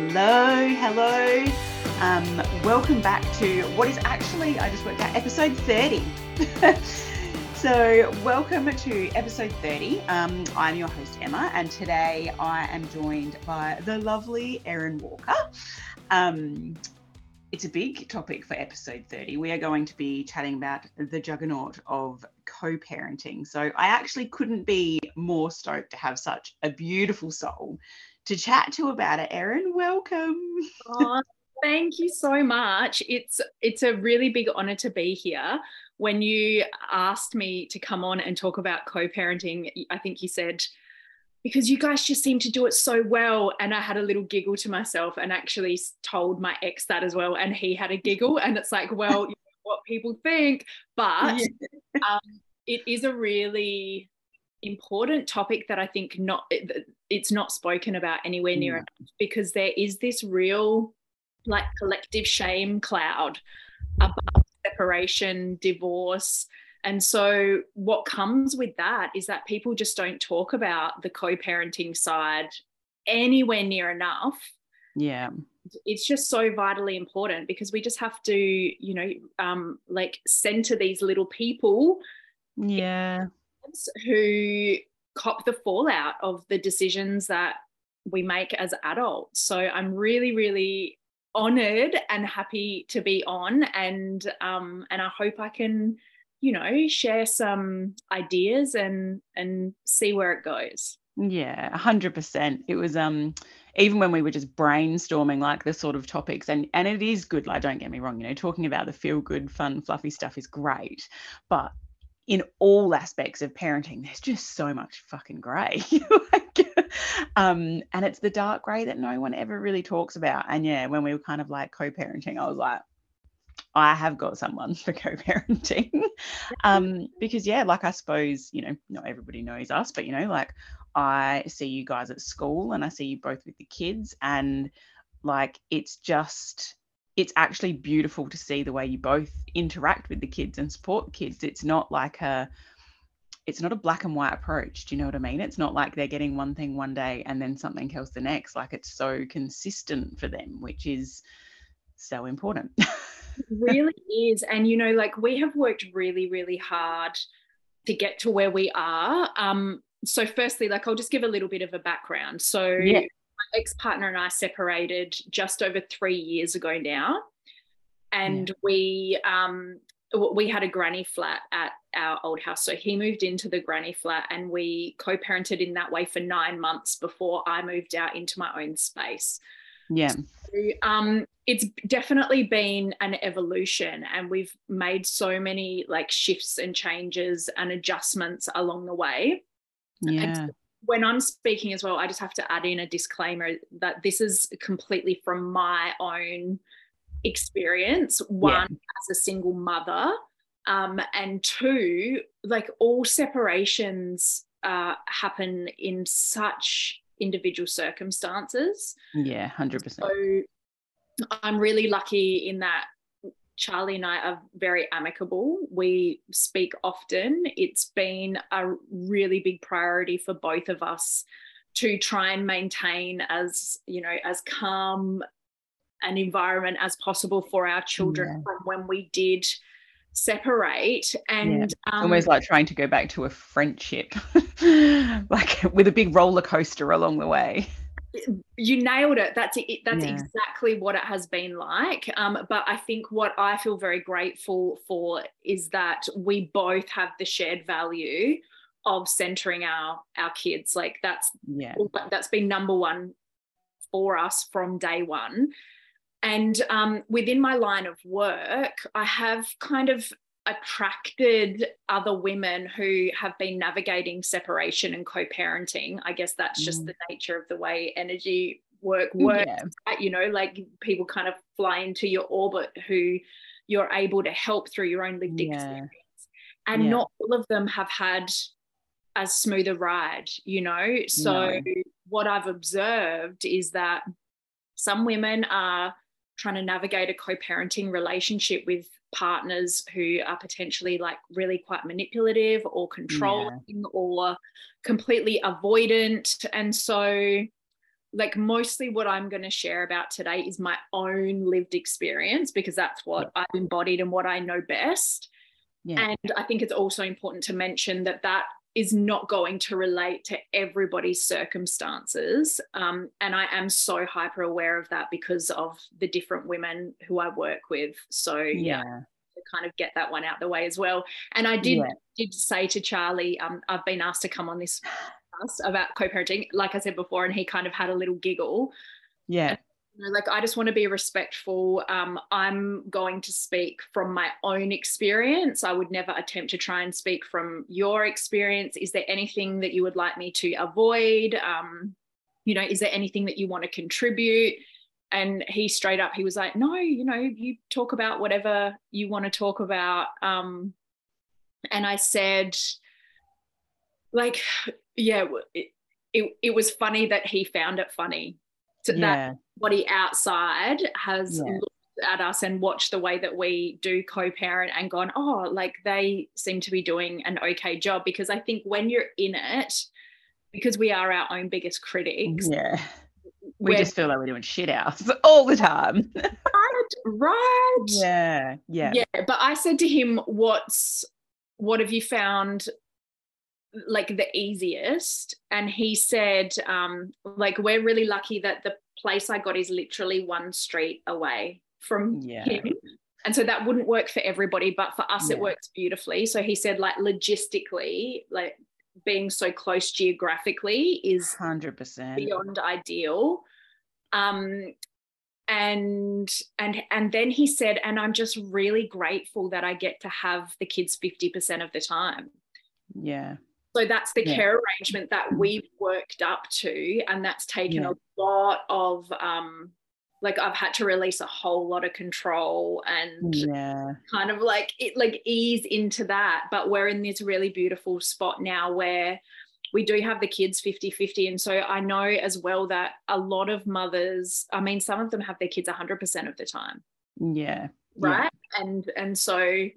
Hello, hello. Um, welcome back to what is actually, I just worked out, episode 30. so, welcome to episode 30. Um, I'm your host, Emma, and today I am joined by the lovely Erin Walker. Um, it's a big topic for episode 30. We are going to be chatting about the juggernaut of co parenting. So, I actually couldn't be more stoked to have such a beautiful soul to chat to about it. Erin, welcome. Oh, thank you so much. It's it's a really big honor to be here. When you asked me to come on and talk about co-parenting, I think you said because you guys just seem to do it so well and I had a little giggle to myself and actually told my ex that as well and he had a giggle and it's like well, you know what people think, but yeah. um, it is a really important topic that I think not it's not spoken about anywhere near enough because there is this real like collective shame cloud about separation, divorce. And so what comes with that is that people just don't talk about the co-parenting side anywhere near enough. Yeah. It's just so vitally important because we just have to, you know, um, like center these little people. Yeah who cop the fallout of the decisions that we make as adults. So I'm really, really honored and happy to be on and um and I hope I can you know share some ideas and and see where it goes yeah 100% it was um even when we were just brainstorming like the sort of topics and and it is good like don't get me wrong you know talking about the feel good fun fluffy stuff is great but in all aspects of parenting, there's just so much fucking grey. like, um, and it's the dark grey that no one ever really talks about. And yeah, when we were kind of like co-parenting, I was like, I have got someone for co-parenting. um, because yeah, like I suppose, you know, not everybody knows us, but you know, like I see you guys at school and I see you both with the kids and like it's just it's actually beautiful to see the way you both interact with the kids and support the kids. It's not like a it's not a black and white approach. Do you know what I mean? It's not like they're getting one thing one day and then something else the next. Like it's so consistent for them, which is so important. really is. And you know, like we have worked really, really hard to get to where we are. Um, so firstly, like I'll just give a little bit of a background. So yeah ex partner and I separated just over three years ago now. And yeah. we, um, we had a granny flat at our old house. So he moved into the granny flat and we co parented in that way for nine months before I moved out into my own space. Yeah. So, um, it's definitely been an evolution and we've made so many like shifts and changes and adjustments along the way. Yeah. And when I'm speaking as well, I just have to add in a disclaimer that this is completely from my own experience. One, yeah. as a single mother, um, and two, like all separations uh, happen in such individual circumstances. Yeah, 100%. So I'm really lucky in that Charlie and I are very amicable. We speak often. It's been a really big priority for both of us to try and maintain as, you know, as calm an environment as possible for our children yeah. from when we did separate and yeah. um, almost like trying to go back to a friendship like with a big roller coaster along the way you nailed it. That's it that's yeah. exactly what it has been like. Um, but i think what i feel very grateful for is that we both have the shared value of centering our our kids. Like that's yeah. that's been number one for us from day one. And um, within my line of work i have kind of attracted other women who have been navigating separation and co-parenting i guess that's just mm. the nature of the way energy work works yeah. you know like people kind of fly into your orbit who you're able to help through your own lived yeah. experience and yeah. not all of them have had as smooth a ride you know so no. what i've observed is that some women are trying to navigate a co-parenting relationship with partners who are potentially like really quite manipulative or controlling yeah. or completely avoidant and so like mostly what I'm going to share about today is my own lived experience because that's what I've embodied and what I know best. Yeah. And I think it's also important to mention that that is not going to relate to everybody's circumstances. Um, and I am so hyper aware of that because of the different women who I work with. So, yeah. yeah to kind of get that one out the way as well. And I did yeah. did say to Charlie, um, I've been asked to come on this about co-parenting, like I said before, and he kind of had a little giggle. Yeah. Like I just want to be respectful. Um, I'm going to speak from my own experience. I would never attempt to try and speak from your experience. Is there anything that you would like me to avoid? Um, you know, is there anything that you want to contribute? And he straight up, he was like, no, you know, you talk about whatever you want to talk about. Um, and I said, like yeah it, it, it was funny that he found it funny to yeah. that body outside has yeah. looked at us and watched the way that we do co-parent and gone oh like they seem to be doing an okay job. Because i think when you're in it because we are our own biggest critics yeah. We just feel like we're doing shit out all the time. Right right. Yeah yeah. Yeah but i said to him what's what have you found like the easiest. And he said um like we're really lucky that the place i got is literally one street away from yeah. him. And so that wouldn't work for everybody but for us yeah. it works beautifully. So he said like logistically like being so close geographically is 100% beyond ideal. Um and and and then he said and i'm just really grateful that i get to have the kids 50% of the time. Yeah so that's the yeah. care arrangement that we've worked up to, and that's taken yeah. a lot of um, like I've had to release a whole lot of control and yeah. kind of like it like ease into that. But we're in this really beautiful spot now where we do have the kids 50 50. And so I know as well that a lot of mothers, I mean, some of them have their kids 100% of the time. Yeah. Right. Yeah. And, and so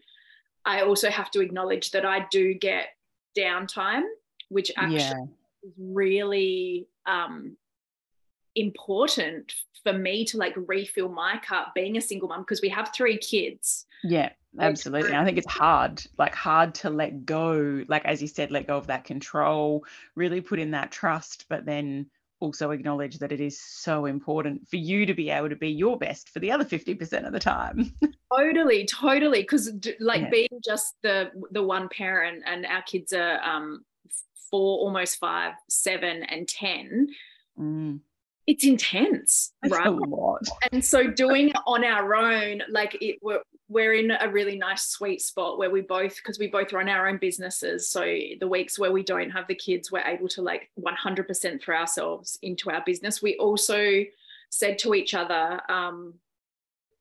I also have to acknowledge that I do get downtime, which actually yeah. is really um, important for me to like refill my cup being a single mom because we have three kids. Yeah, absolutely. I think it's hard, like hard to let go, like as you said, let go of that control, really put in that trust, but then also acknowledge that it is so important for you to be able to be your best for the other 50% of the time totally totally because like yeah. being just the the one parent and our kids are um four almost five seven and ten mm. It's intense That's right? a lot. and so doing it on our own like it we're, we're in a really nice sweet spot where we both because we both run our own businesses. So the weeks where we don't have the kids we're able to like 100% throw ourselves into our business. We also said to each other um,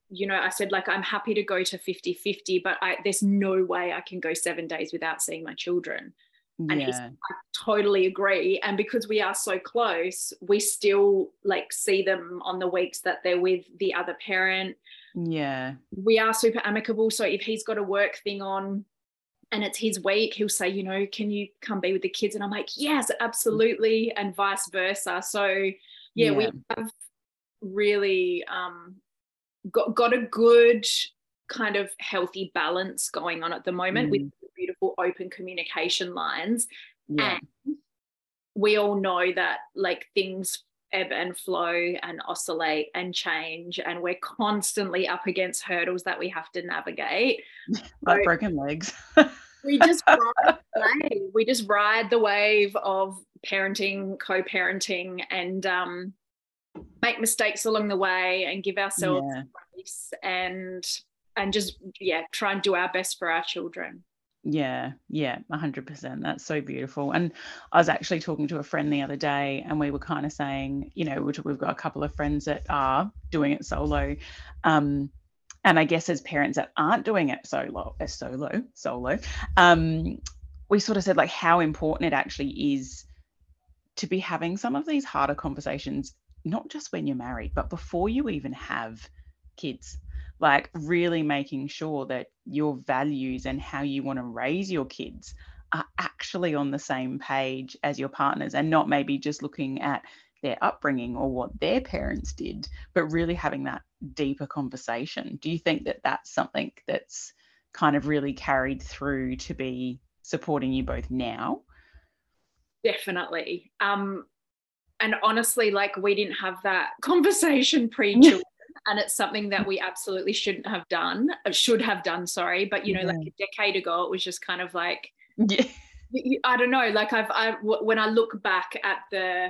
you know i said like i'm happy to go to 50 50 but I, there's no way i can go seven days without seeing my children and yeah. I totally agree. And because we are so close, we still like see them on the weeks that they're with the other parent. Yeah. We are super amicable. So if he's got a work thing on and it's his week, he'll say, you know, can you come be with the kids? And I'm like, yes, absolutely. And vice versa. So yeah, yeah. we have really um, got, got a good kind of healthy balance going on at the moment mm. with beautiful open communication lines. Yeah. And we all know that like things ebb and flow and oscillate and change and we're constantly up against hurdles that we have to navigate like so broken legs we just ride we just ride the wave of parenting co-parenting and um, make mistakes along the way and give ourselves yeah. grace and and just yeah try and do our best for our children yeah, yeah, 100%. That's so beautiful. And I was actually talking to a friend the other day, and we were kind of saying, you know, we've got a couple of friends that are doing it solo. Um, and I guess as parents that aren't doing it solo, as uh, solo, solo, um, we sort of said like how important it actually is to be having some of these harder conversations, not just when you're married, but before you even have kids like really making sure that your values and how you want to raise your kids are actually on the same page as your partners and not maybe just looking at their upbringing or what their parents did, but really having that deeper conversation. Do you think that that's something that's kind of really carried through to be supporting you both now? Definitely. Um, and honestly, like we didn't have that conversation pre children. And it's something that we absolutely shouldn't have done, uh, should have done, sorry. But, you know, yeah. like a decade ago, it was just kind of like, yeah. I don't know, like I've, I, when I look back at the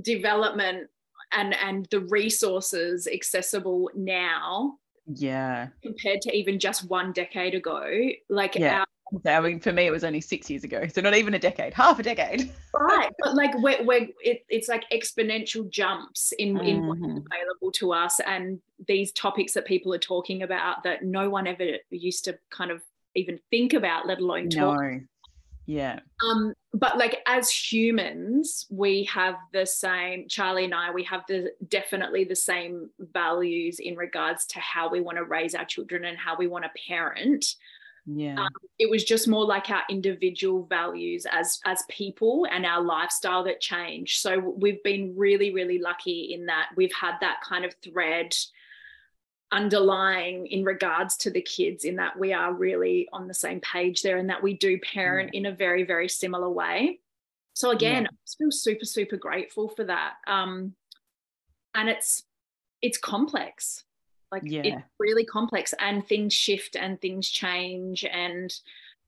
development and, and the resources accessible now, yeah, compared to even just one decade ago, like yeah. our I mean, for me, it was only six years ago, so not even a decade, half a decade. right, but like we're, we're it, it's like exponential jumps in mm-hmm. in what's mm-hmm. available to us, and these topics that people are talking about that no one ever used to kind of even think about, let alone talk. No. Yeah. Um, but like as humans, we have the same. Charlie and I, we have the definitely the same values in regards to how we want to raise our children and how we want to parent yeah. Um, it was just more like our individual values as as people and our lifestyle that changed. So we've been really really lucky in that we've had that kind of thread underlying in regards to the kids in that we are really on the same page there and that we do parent yeah. in a very very similar way. So again yeah. i feel super super grateful for that. Um and it's it's complex like yeah. it's really complex and things shift and things change and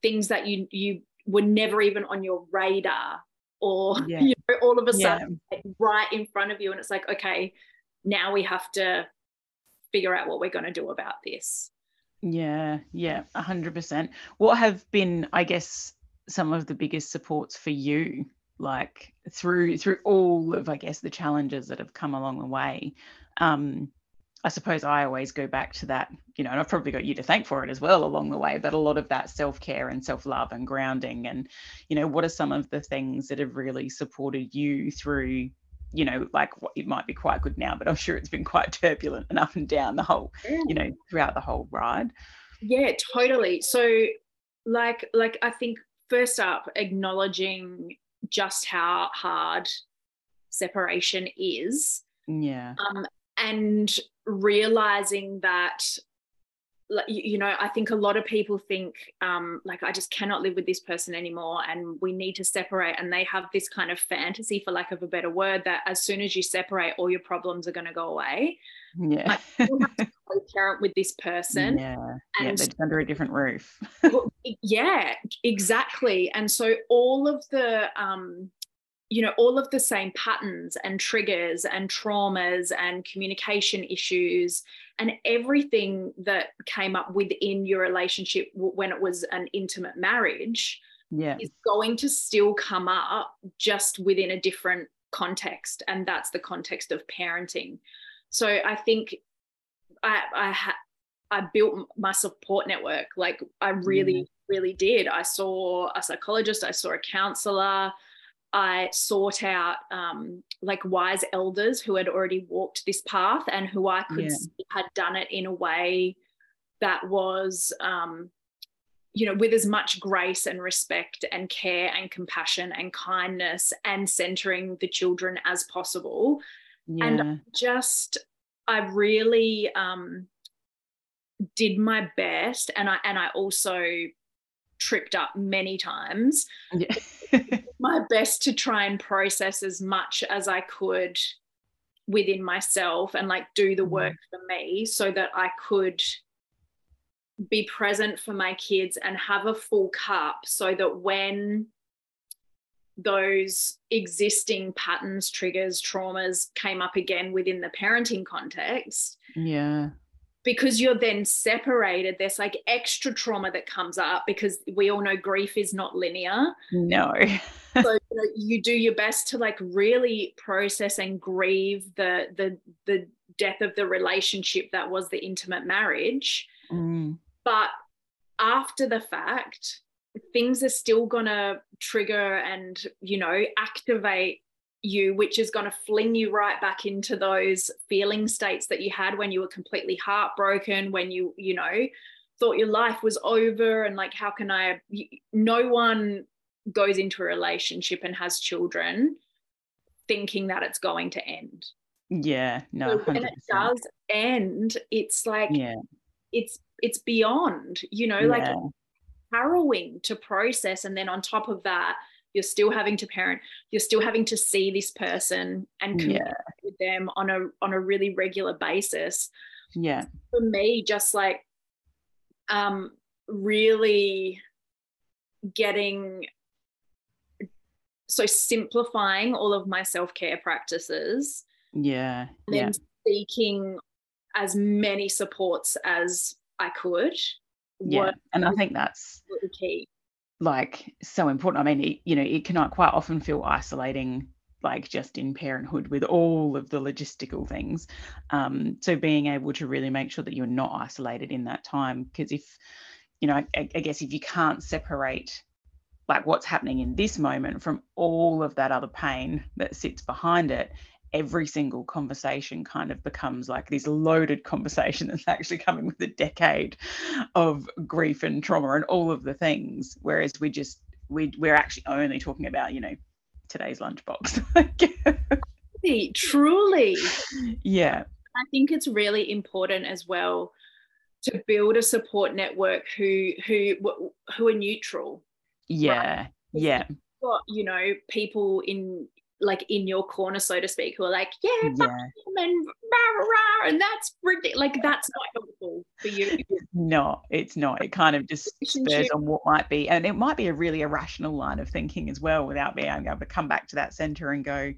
things that you you were never even on your radar or yeah. you know all of a sudden yeah. right in front of you and it's like okay now we have to figure out what we're going to do about this yeah yeah 100% what have been i guess some of the biggest supports for you like through through all of i guess the challenges that have come along the way um I suppose I always go back to that, you know, and I've probably got you to thank for it as well along the way, but a lot of that self care and self love and grounding. And, you know, what are some of the things that have really supported you through, you know, like what it might be quite good now, but I'm sure it's been quite turbulent and up and down the whole, yeah. you know, throughout the whole ride. Yeah, totally. So, like, like I think first up, acknowledging just how hard separation is. Yeah. Um, and realizing that you know i think a lot of people think um, like i just cannot live with this person anymore and we need to separate and they have this kind of fantasy for lack of a better word that as soon as you separate all your problems are going to go away. Yeah. Like, you have to co-parent with this person. Yeah. And yeah, they're under a different roof. Yeah exactly. And so all of the um you know all of the same patterns and triggers and traumas and communication issues and everything that came up within your relationship when it was an intimate marriage yeah. is going to still come up just within a different context and that's the context of parenting so i think i i had I built my support network. Like I really, mm. really did. I saw a psychologist, I saw a counselor, I sought out um, like wise elders who had already walked this path and who I could yeah. see had done it in a way that was, um, you know, with as much grace and respect and care and compassion and kindness and centering the children as possible. Yeah. And just, I really um, did my best, and I and I also tripped up many times. Yeah. my best to try and process as much as I could within myself and like do the work mm. for me so that I could be present for my kids and have a full cup so that when those existing patterns, triggers, traumas came up again within the parenting context. Yeah because you're then separated there's like extra trauma that comes up because we all know grief is not linear. No. So you, know, you, do your best to like really process and grieve the the the death of the relationship that was the intimate marriage. Mm. but after the fact things are still going to trigger and you know activate you, which is going to fling you right back into those feeling states that you had when you were completely heartbroken, when you, you know, thought your life was over and like, how can I? No one goes into a relationship and has children thinking that it's going to end. Yeah, no. So when it does end, it's like Yeah, it's it's beyond, you know, like harrowing to process. And then on top of that, you're still having to parent, you're still having to see this person and connect yeah, with them on a on a really regular basis. yeah, For me, just like um really getting so simplifying all of my self-care practices yeah, and yeah, seeking as many supports as I could yeah. And I think that's the key. Like so important. I mean, it, you know, it can quite often feel isolating, like just in parenthood with all of the logistical things. Um, so being able to really make sure that you're not isolated in that time, because if, you know, I, I guess if you can't separate like what's happening in this moment from all of that other pain that sits behind it every single conversation kind of becomes like this loaded conversation that's actually coming with a decade of grief and trauma and all of the things whereas we just we we're actually only talking about you know today's lunchbox Truly, Truly. yeah I think it's really important as well to build a support network who who who are neutral. yeah yeah Got you know people in like in your corner, so to speak, who are like, yeah, yeah him and rah, rah, rah, and that's ridiculous. Like that's not helpful for you. no it's not it kind of just spurs on what might be and it might be a really irrational line of thinking as well without being able to come back to that center and go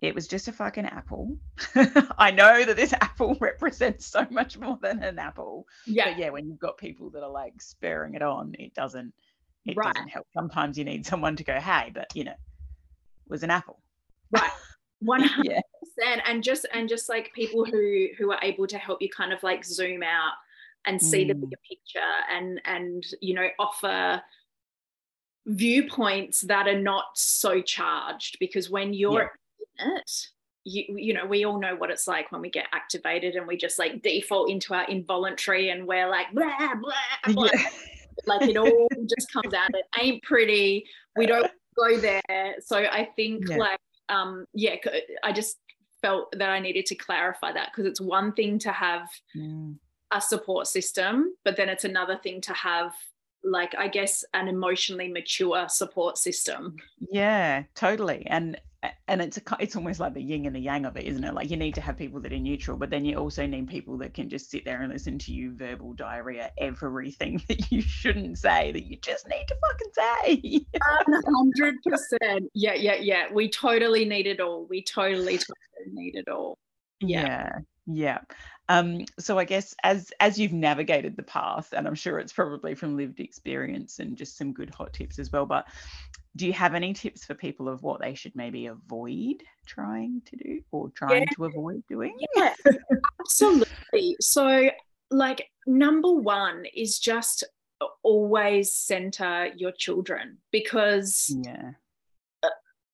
it was just a fucking apple i know that this apple represents so much more than an apple Yeah, but yeah when you've got people that are like spurring it on it doesn't it Right. doesn't help sometimes you need someone to go hey but you know was an apple right. One hundred percent. And just and just like people who who are able to help you kind of like zoom out and see the Mm. bigger picture and and you know offer viewpoints that are not so charged because when you're in it you you know we all know what it's like when we get activated and we just like default into our involuntary and we're like blah blah, blah. yeah like it all just comes out it ain't pretty we don't go there so i think Yeah. like um yeah I just felt that i needed to clarify that because it's one thing to have Mm. a support system but then it's another thing to have like i guess an emotionally mature support system Yeah, totally. And and it's a it's almost like the yin and the yang of it, isn't it? Like you need to have people that are neutral, but then you also need people that can just sit there and listen to you verbal diarrhea everything that you shouldn't say that you just need to fucking say. 100% yeah yeah yeah we totally need it all we totally totally need it all Yeah. yeah. Yeah. Um, so I guess as as you've navigated the path, and I'm sure it's probably from lived experience and just some good hot tips as well, but do you have any tips for people of what they should maybe avoid trying to do or trying to avoid doing? Yeah, absolutely. So, like, number one is just always center your children because, Yeah.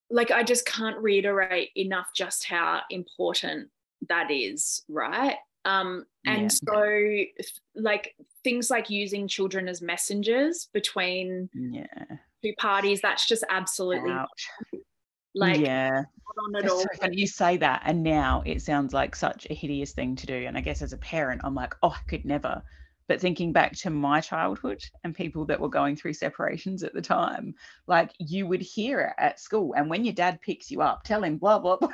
like, I just can't reiterate enough just how important that is, right? Um, and Yeah. so, like, things like using children as messengers between Yeah. two parties, that's just absolutely Ouch. like yeah. not on at It's all. so funny you say that, and now it sounds like such a hideous thing to do. And I guess as a parent, I'm like, oh, I could never. But thinking back to my childhood and people that were going through separations at the time, like you would hear it at school. And when your dad picks you up, tell him blah blah blah.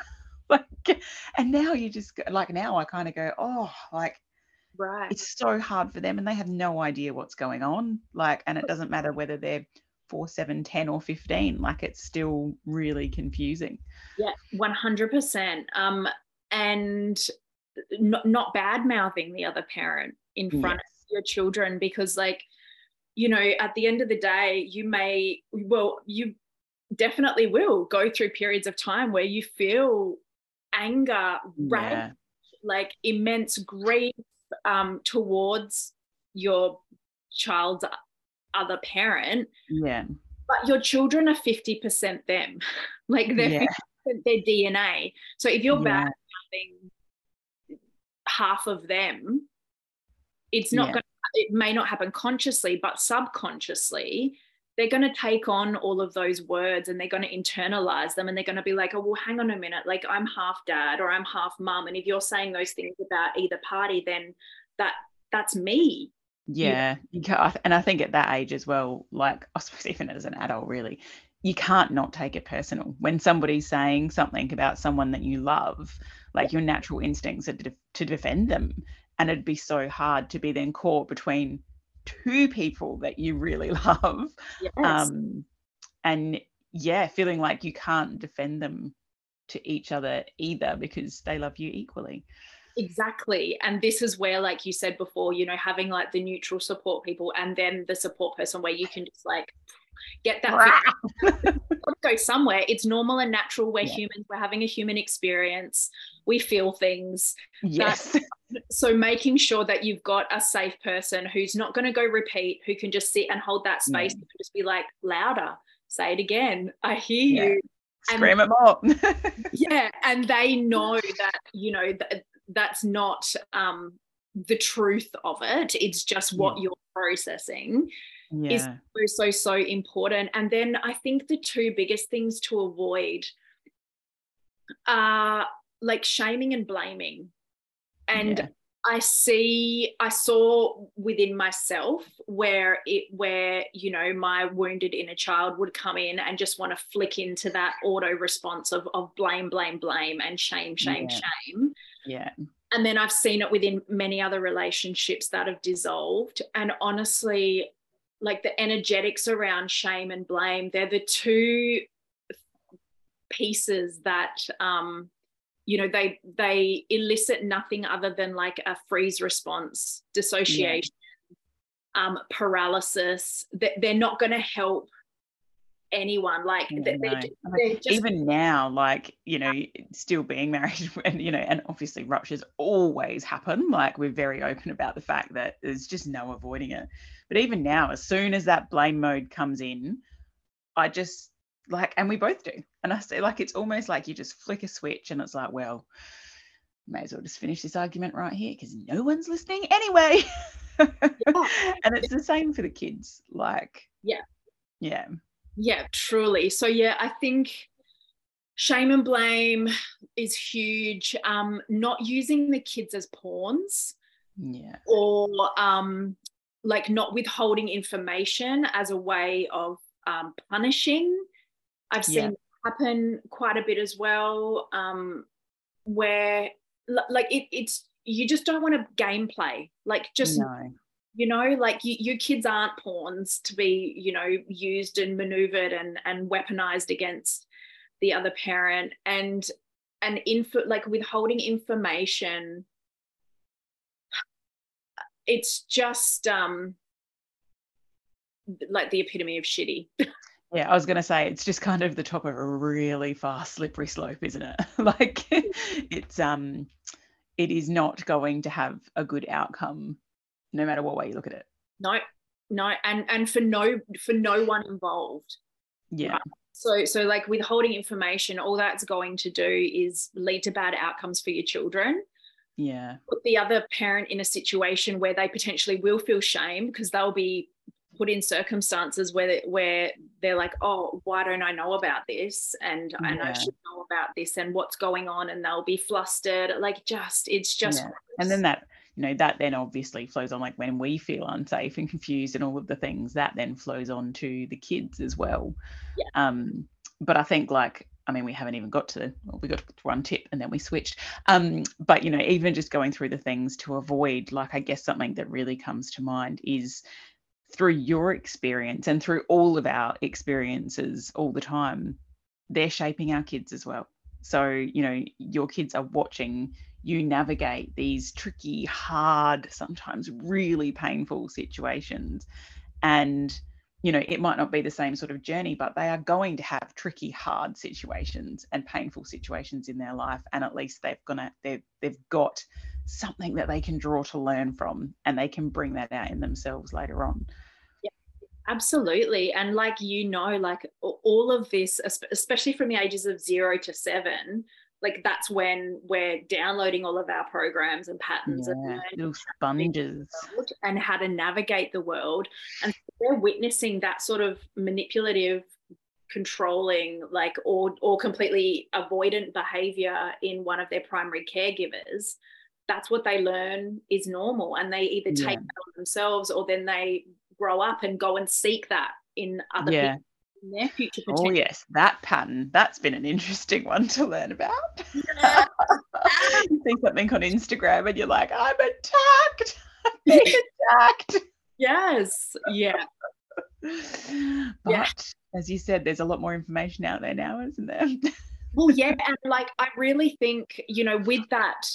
like, and now you just like now I kind of go, oh, like Right. it's so hard for them, and they have no idea what's going on. Like, and it doesn't matter whether they're four, seven, ten, or fifteen. Like, it's still really confusing. Yeah, one hundred percent. Um, and not not bad mouthing the other parent in front of your children because, like, you know, at the end of the day, you may well you definitely will go through periods of time where you feel anger, rage, Yeah. like immense grief um, towards your child's other parent Yeah. but your children are 50% them like they're Yeah. 50% their dna so if you're Yeah. bad half of them it's not Yeah. going to it may not happen consciously but subconsciously they're going to take on all of those words and they're going to internalize them and they're going to be like, oh, well, hang on a minute. Like, I'm half dad or I'm half mum. And if you're saying those things about either party, then that that's me. Yeah. yeah. And I think at that age as well, like, I suppose even as an adult, really, you can't not take it personal. When somebody's saying something about someone that you love, like your natural instincts are to, to defend them. And it'd be so hard to be then caught between two people that you really love yes. um, and yeah feeling like you can't defend them to each other either because they love you equally. Exactly and this is where like you said before you know having like the neutral support people and then the support person where you can just like get that go somewhere. It's normal and natural. We're yeah. humans we're having a human experience. We feel things. Yes so making sure that you've got a safe person who's not going to go repeat who can just sit and hold that space and just be like louder say it again i hear yeah. you scream and, it more yeah and they know that you know that that's not um the truth of it it's just what yeah. you're processing yeah. is so so so important and then i think the two biggest things to avoid are like shaming and blaming and yeah. I see, I saw within myself where it, where, you know, my wounded inner child would come in and just want to flick into that auto response of, of blame, blame, blame and shame, shame, yeah. shame. Yeah. And then I've seen it within many other relationships that have dissolved. And honestly, like the energetics around shame and blame, they're the two pieces that, um, you know they they elicit nothing other than like a freeze response dissociation yeah. um paralysis that they're not going to help anyone like yeah, they're, no. they're just, even now like you know still being married and you know and obviously ruptures always happen like we're very open about the fact that there's just no avoiding it but even now as soon as that blame mode comes in i just like and we both do. And i say like it's almost like you just flick a switch and it's like well may as well just finish this argument right here because no one's listening anyway. Yeah. and it's the same for the kids like yeah. Yeah. Yeah truly. So yeah i think shame and blame is huge. Um not using the kids as pawns yeah. or um like not withholding information as a way of um, punishing I've seen yeah. happen quite a bit as well, um, where like it, it's you just don't want to gameplay, like just no. you know, like you, your kids aren't pawns to be you know used and maneuvered and and weaponized against the other parent and and info like withholding information it's just um like the epitome of shitty Yeah, I was going to say it's just kind of the top of a really fast slippery slope, isn't it? like it's um it is not going to have a good outcome no matter what way you look at it. No. No, and and for no for no one involved. Yeah. Right? So so like withholding information, all that's going to do is lead to bad outcomes for your children. Yeah. Put the other parent in a situation where they potentially will feel shame because they'll be put in circumstances where where they're like, oh, why don't I know about this? And yeah. and I should know about this and what's going on, and they'll be flustered. Like just it's just yeah. and then that you know that then obviously flows on like when we feel unsafe and confused and all of the things that then flows on to the kids as well. Yeah. Um, but I think like I mean, we haven't even got to, well, we got to one tip and then we switched. Um, but, you know, even just going through the things to avoid, like, I guess something that really comes to mind is through your experience and through all of our experiences all the time, they're shaping our kids as well. So, you know, your kids are watching you navigate these tricky, hard, sometimes really painful situations. And, you know, it might not be the same sort of journey, but they are going to have tricky, hard situations and painful situations in their life. And at least they've gonna they've they've got something that they can draw to learn from and they can bring that out in themselves later on. Yeah absolutely. And like you know like all of this especially from the ages of 0 to 7 like that's when we're downloading all of our programs and patterns yeah, and little sponges. and how to navigate the world. And they're witnessing that sort of manipulative controlling like or or completely avoidant behavior in one of their primary caregivers that's what they learn is normal and they either take yeah. that on themselves or then they grow up and go and seek that in other yeah. people their future. Oh yes, that pattern. That's been an interesting one to learn about. Yeah. you see something on Instagram and you're like, I'm attacked. I'm being attacked. Yes. Yeah. but yeah. as you said, there's a lot more information out there now, isn't there? well, yeah, and like I really think, you know, with that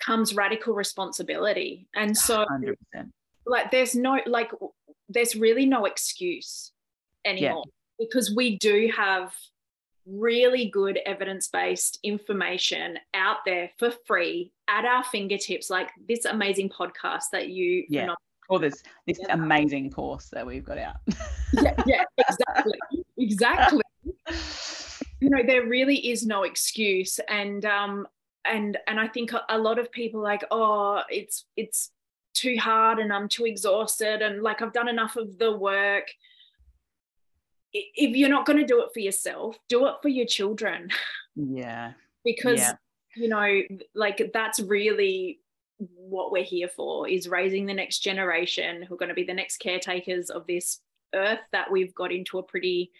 comes radical responsibility. And so 100%. like there's no like there's really no excuse anymore yeah. because we do have really good evidence-based information out there for free at our fingertips like this amazing podcast that you yeah or this this yeah. amazing course that we've got out yeah, yeah exactly exactly you know there really is no excuse and um and and i think a lot of people like oh it's it's too hard and i'm too exhausted and like i've done enough of the work if you're not going to do it for yourself, do it for your children. Yeah. because yeah. you know, like that's really what we're here for is raising the next generation who are going to be the next caretakers of this earth that we've got into a pretty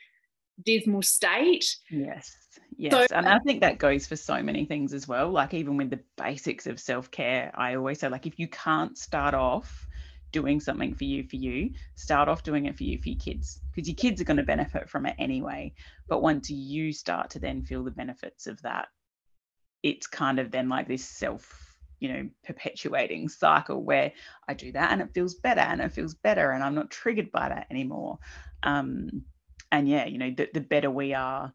dismal state. Yes. Yes. So, and I think that goes for so many things as well. Like even with the basics of self-care, I always say like if you can't start off doing something for you for you start off doing it for you for your kids because your kids are going to benefit from it anyway but once you start to then feel the benefits of that it's kind of then like this self you know perpetuating cycle where i do that and it feels better and it feels better and i'm not triggered by that anymore um and yeah you know the, the better we are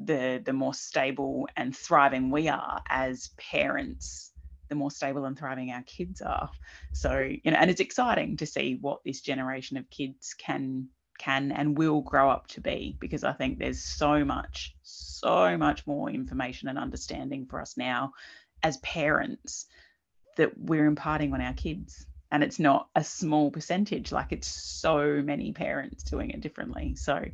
the the more stable and thriving we are as parents the more stable and thriving our kids are. So, you know, and it's exciting to see what this generation of kids can can and will grow up to be because I think there's so much, so much more information and understanding for us now as parents that we're imparting on our kids. And it's not a small percentage, like it's so many parents doing it differently. So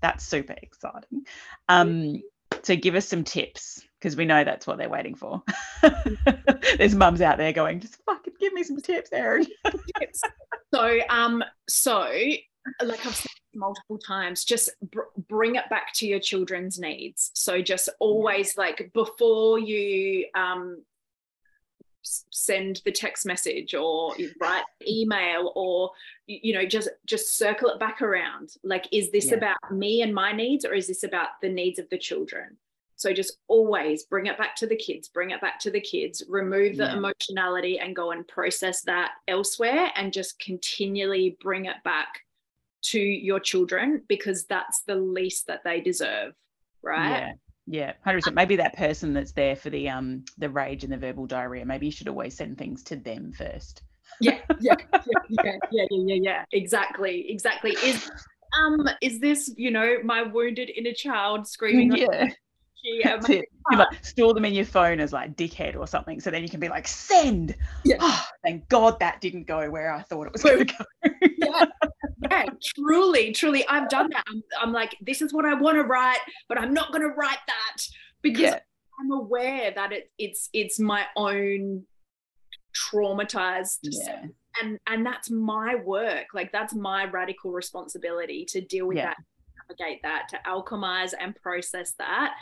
that's super exciting. Um, so give us some tips because we know that's what they're waiting for. There's mums out there going, just fucking give me some tips, Erin. So, um, so like I've said multiple times, just br- bring it back to your children's needs. So just always like before you um send the text message or write email or you know just just circle it back around like is this yeah. about me and my needs or is this about the needs of the children so just always bring it back to the kids bring it back to the kids remove the yeah. emotionality and go and process that elsewhere and just continually bring it back to your children because that's the least that they deserve right yeah yeah, hundred percent. Maybe that person that's there for the um the rage and the verbal diarrhea. Maybe you should always send things to them first. yeah, yeah, yeah, yeah, yeah, yeah, yeah. Exactly, exactly. Is um is this you know my wounded inner child screaming? Yeah. That's it. You like store them in your phone as like dickhead or something, so then you can be like send. Yeah. Oh, thank God that didn't go where I thought it was going to go. yeah, yeah, truly, truly, I've done that. I'm, I'm like, this is what I want to write, but I'm not going to write that because yeah. I'm aware that it, it's it's my own traumatized yeah. and and that's my work like that's my radical responsibility to deal with yeah. that navigate that to alchemize and process that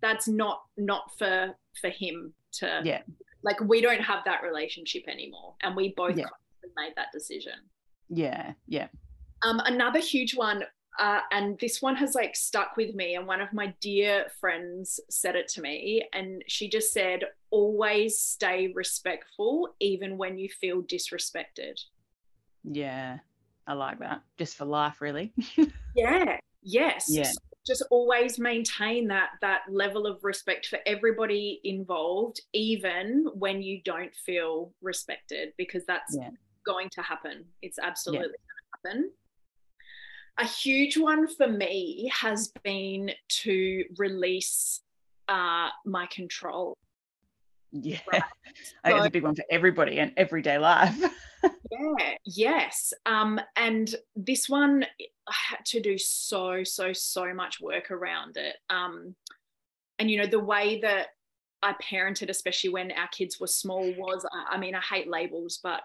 that's not not for for him to yeah like we don't have that relationship anymore and we both yeah. made that decision yeah yeah um, another huge one, uh, and this one has like stuck with me. And one of my dear friends said it to me, and she just said, always stay respectful, even when you feel disrespected. Yeah, I like that. Just for life, really. yeah, yes. Yeah. Just always maintain that that level of respect for everybody involved, even when you don't feel respected, because that's yeah. going to happen. It's absolutely yeah. going to happen a huge one for me has been to release uh, my control. Yeah, right. So, it's a big one for everybody and everyday life. yeah, yes. Um, and this one, I had to do so, so, so much work around it. Um, and you know, the way that I parented, especially when our kids were small, was I mean, I hate labels, but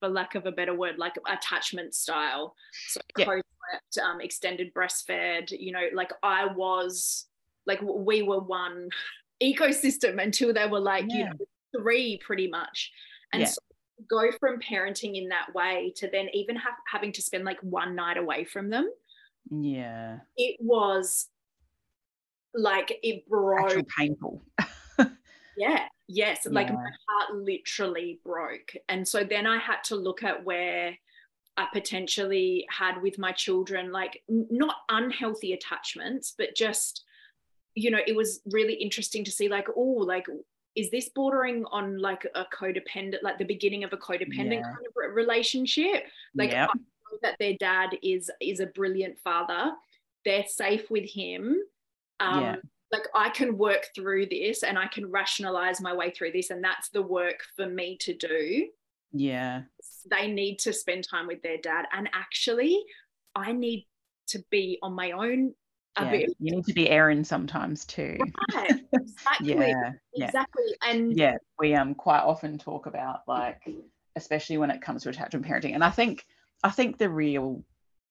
for lack of a better word, like attachment style. So yeah. Co-slept, um, extended breastfed, you know, like I was like we were one ecosystem until they were like, yeah. you know, three pretty much. And yeah. so go from parenting in that way to then even have, having to spend like one night away from them. Yeah. It was like it broke. Actually painful. yeah. Yes. Yeah. Like my heart literally broke. And so then I had to look at where I potentially had with my children, like not unhealthy attachments, but just, you know, it was really interesting to see, like, oh, like, is this bordering on like a codependent, like the beginning of a codependent yeah. kind of relationship? Like, yep. I know that their dad is is a brilliant father. They're safe with him. Um, yeah like I can work through this and I can rationalize my way through this, and that's the work for me to do. Yeah. They need to spend time with their dad. And actually, I need to be on my own a yeah. bit. You need to be Erin sometimes too. Right. Exactly. yeah. Exactly. And yeah, we um quite often talk about like, especially when it comes to attachment parenting. And I think I think the real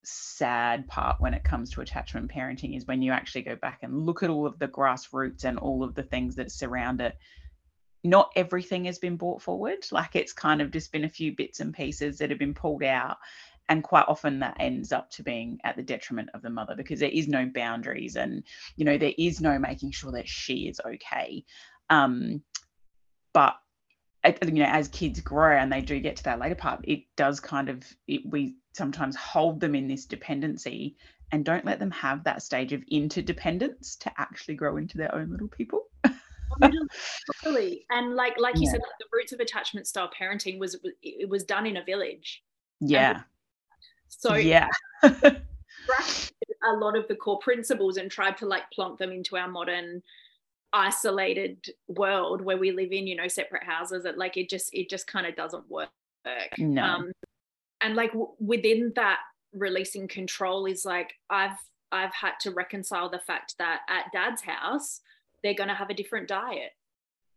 sad part when it comes to attachment parenting is when you actually go back and look at all of the grassroots and all of the things that surround it. Not everything has been brought forward. Like it's kind of just been a few bits and pieces that have been pulled out. And quite often that ends up to being at the detriment of the mother because there is no boundaries and, you know, there is no making sure that she is okay. Um, but you know as kids grow and they do get to that later part it does kind of it, we sometimes hold them in this dependency and don't let them have that stage of interdependence to actually grow into their own little people totally. And like like you yeah. said like the roots of attachment style parenting was it was done in a village. Yeah. so yeah. a lot of the core principles and tried to like plonk them into our modern isolated world where we live in you know separate houses that like it just it just kind of doesn't work. No. Um, and like w- within that releasing control is like i've i've had to reconcile the fact that at dad's house they're going to have a different diet.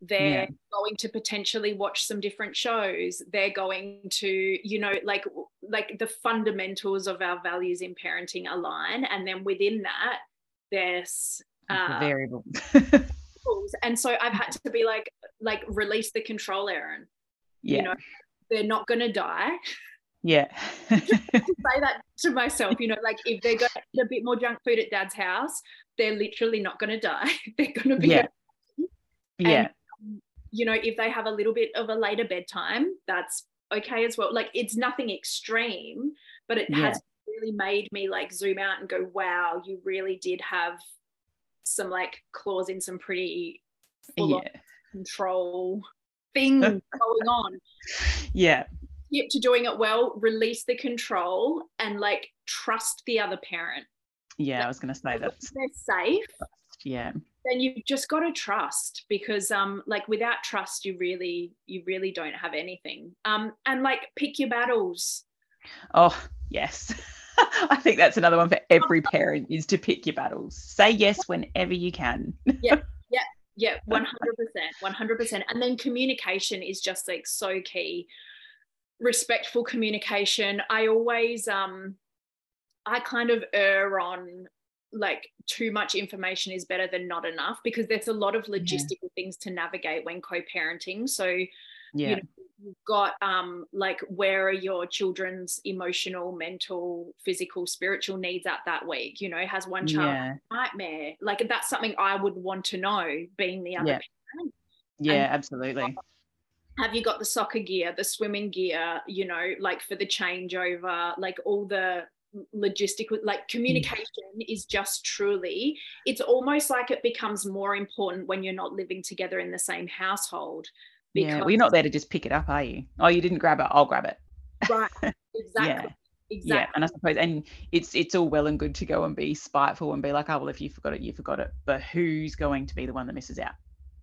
They're yeah. going to potentially watch some different shows. They're going to you know like like the fundamentals of our values in parenting align. And then within that there's uh, variable and so i've had to be like like release the control erin. Yeah. you know they're not going to die yeah say that to myself you know like if they're going to eat a bit more junk food at dad's house they're literally not going to die they're going to be yeah yeah um, you know if they have a little bit of a later bedtime that's okay as well like it's nothing extreme but it yeah. has really made me like zoom out and go wow you really did have some like claws in some pretty full yeah. control thing going on. Yeah. To doing it well, release the control and like trust the other parent. Yeah, like, I was going to say that. They're safe. Yeah. Then you've just got to trust because um like without trust you really you really don't have anything. Um and like pick your battles. Oh, yes. I think that's another one for every parent is to pick your battles. Say yes whenever you can. yeah, yeah, yeah, 100%, 100%. And then communication is just like so key. Respectful communication. I always, um, I kind of err on like too much information is better than not enough because there's a lot of logistical yeah. things to navigate when co-parenting. So, yeah. you know, you've got um like where are your children's emotional mental physical spiritual needs at that week you know has one child yeah. nightmare like that's something i would want to know being the other yeah, parent. yeah and absolutely have you got the soccer gear the swimming gear you know like for the changeover like all the logistical like communication is just truly it's almost like it becomes more important when you're not living together in the same household yeah, well, you're not there to just pick it up, are you? Oh, you didn't grab it. I'll grab it. Right. Exactly. yeah. exactly. Yeah, and I suppose, and it's it's all well and good to go and be spiteful and be like, oh well, if you forgot it, you forgot it. But who's going to be the one that misses out?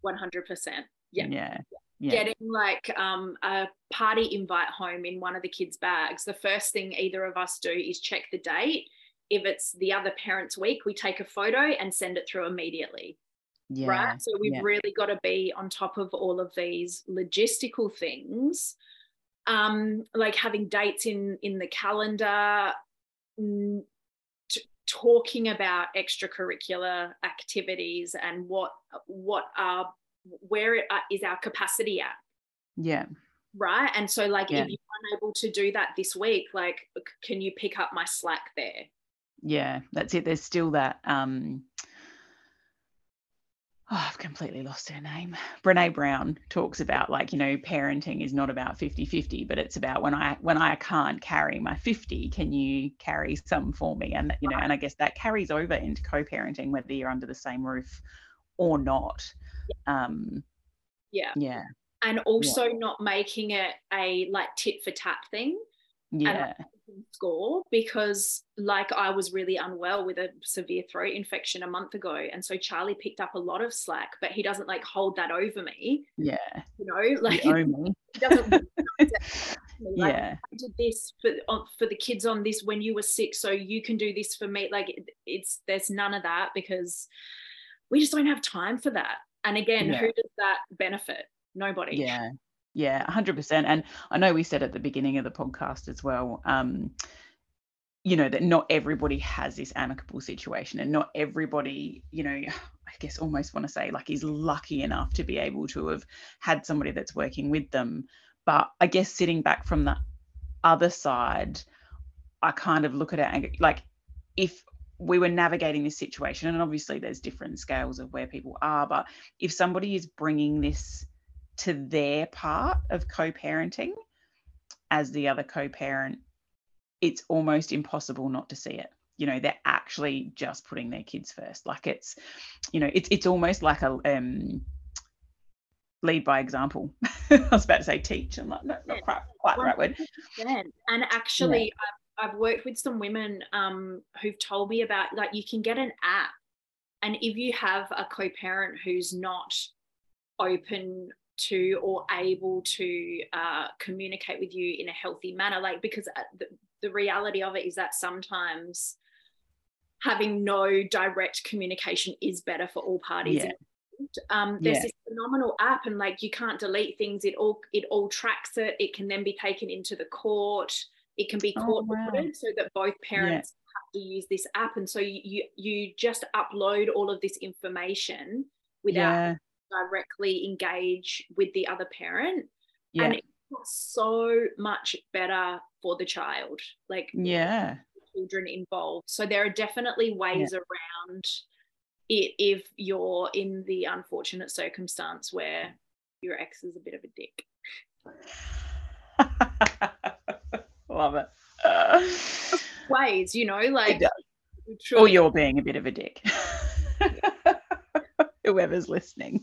One hundred percent. Yeah. Yeah. Yeah. Getting like um, a party invite home in one of the kids' bags. The first thing either of us do is check the date. If it's the other parent's week, we take a photo and send it through immediately. Yeah. Right. So we've yeah. really got to be on top of all of these logistical things um, like having dates in in the calendar, talking about extracurricular activities and what what are where uh, is our capacity at. Yeah. Right. And so, like, Yeah. if you're unable to do that this week, like, can you pick up my slack there? Yeah, that's it. There's still that. Um, oh, I've completely lost her name. Brene Brown talks about like, you know, parenting is not about 50-50, but it's about when I when I can't carry my 50, can you carry some for me? And you know, and I guess that carries over into co-parenting, whether you're under the same roof or not. Um, Yeah. yeah, And also not making it a like tit for tat thing. yeah, score because like I was really unwell with a severe throat infection a month ago and so Charlie picked up a lot of slack but he doesn't like hold that over me yeah. you know like me. he doesn't like, Yeah, I did this for on- for the kids on this when you were sick so you can do this for me like it- it's there's none of that because we just don't have time for that. And again Yeah. who does that benefit? Nobody. Yeah. Yeah 100% and i know we said at the beginning of the podcast as well um you know that not everybody has this amicable situation and not everybody you know i guess almost want to say like is lucky enough to be able to have had somebody that's working with them. But i guess sitting back from the other side i kind of look at it and like if we were navigating this situation and obviously there's different scales of where people are but if somebody is bringing this to their part of co-parenting as the other co-parent it's almost impossible not to see it. You know they're actually just putting their kids first. Like it's you know it's it's almost like a um lead by example. I was about to say teach. I'm like no, not quite, quite the right word. 100%. And actually, I've, I've worked with some women um, who've told me about like you can get an app, and if you have a co-parent who's not open to or able to uh, communicate with you in a healthy manner, like because uh, the, the reality of it is that sometimes having no direct communication is better for all parties Yeah. um, there's Yeah. this phenomenal app and like you can't delete things it all it all tracks it it can then be taken into the court it can be Oh, court wow. ordered so that both parents have to use this app. And so you, you just upload all of this information without yeah. directly engage with the other parent. Yeah. and it's so much better for the child like yeah. children involved. So there are definitely ways around it if you're in the unfortunate circumstance where your ex is a bit of a dick. love it. Uh, Ways, you know, like you or truly- you're being a bit of a dick. Whoever's listening.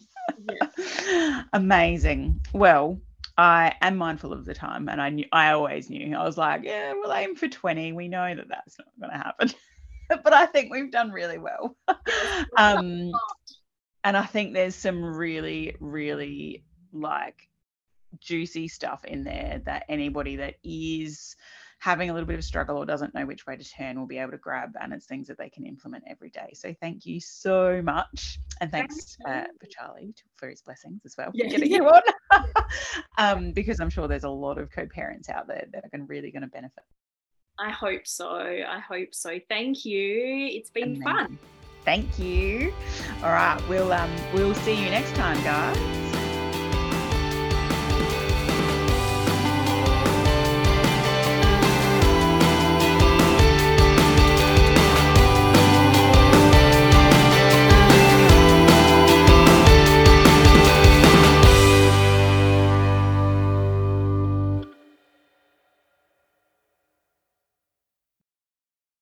Amazing. Well i am mindful of the time and i knew i always knew. I was like yeah we'll aim for 20 we know that that's not going to happen. But i think we've done really well. Um and i think there's some really really like juicy stuff in there that anybody that is having a little bit of struggle or doesn't know which way to turn will be able to grab and it's things that they can implement every day so thank you so much and thanks uh, for charlie for his blessings as well Yeah. for getting you on um, because i'm sure there's a lot of co-parents out there that are really going to benefit I hope so. I hope so. Thank you. It's been fun. Thank you all right we'll um we'll see you next time guys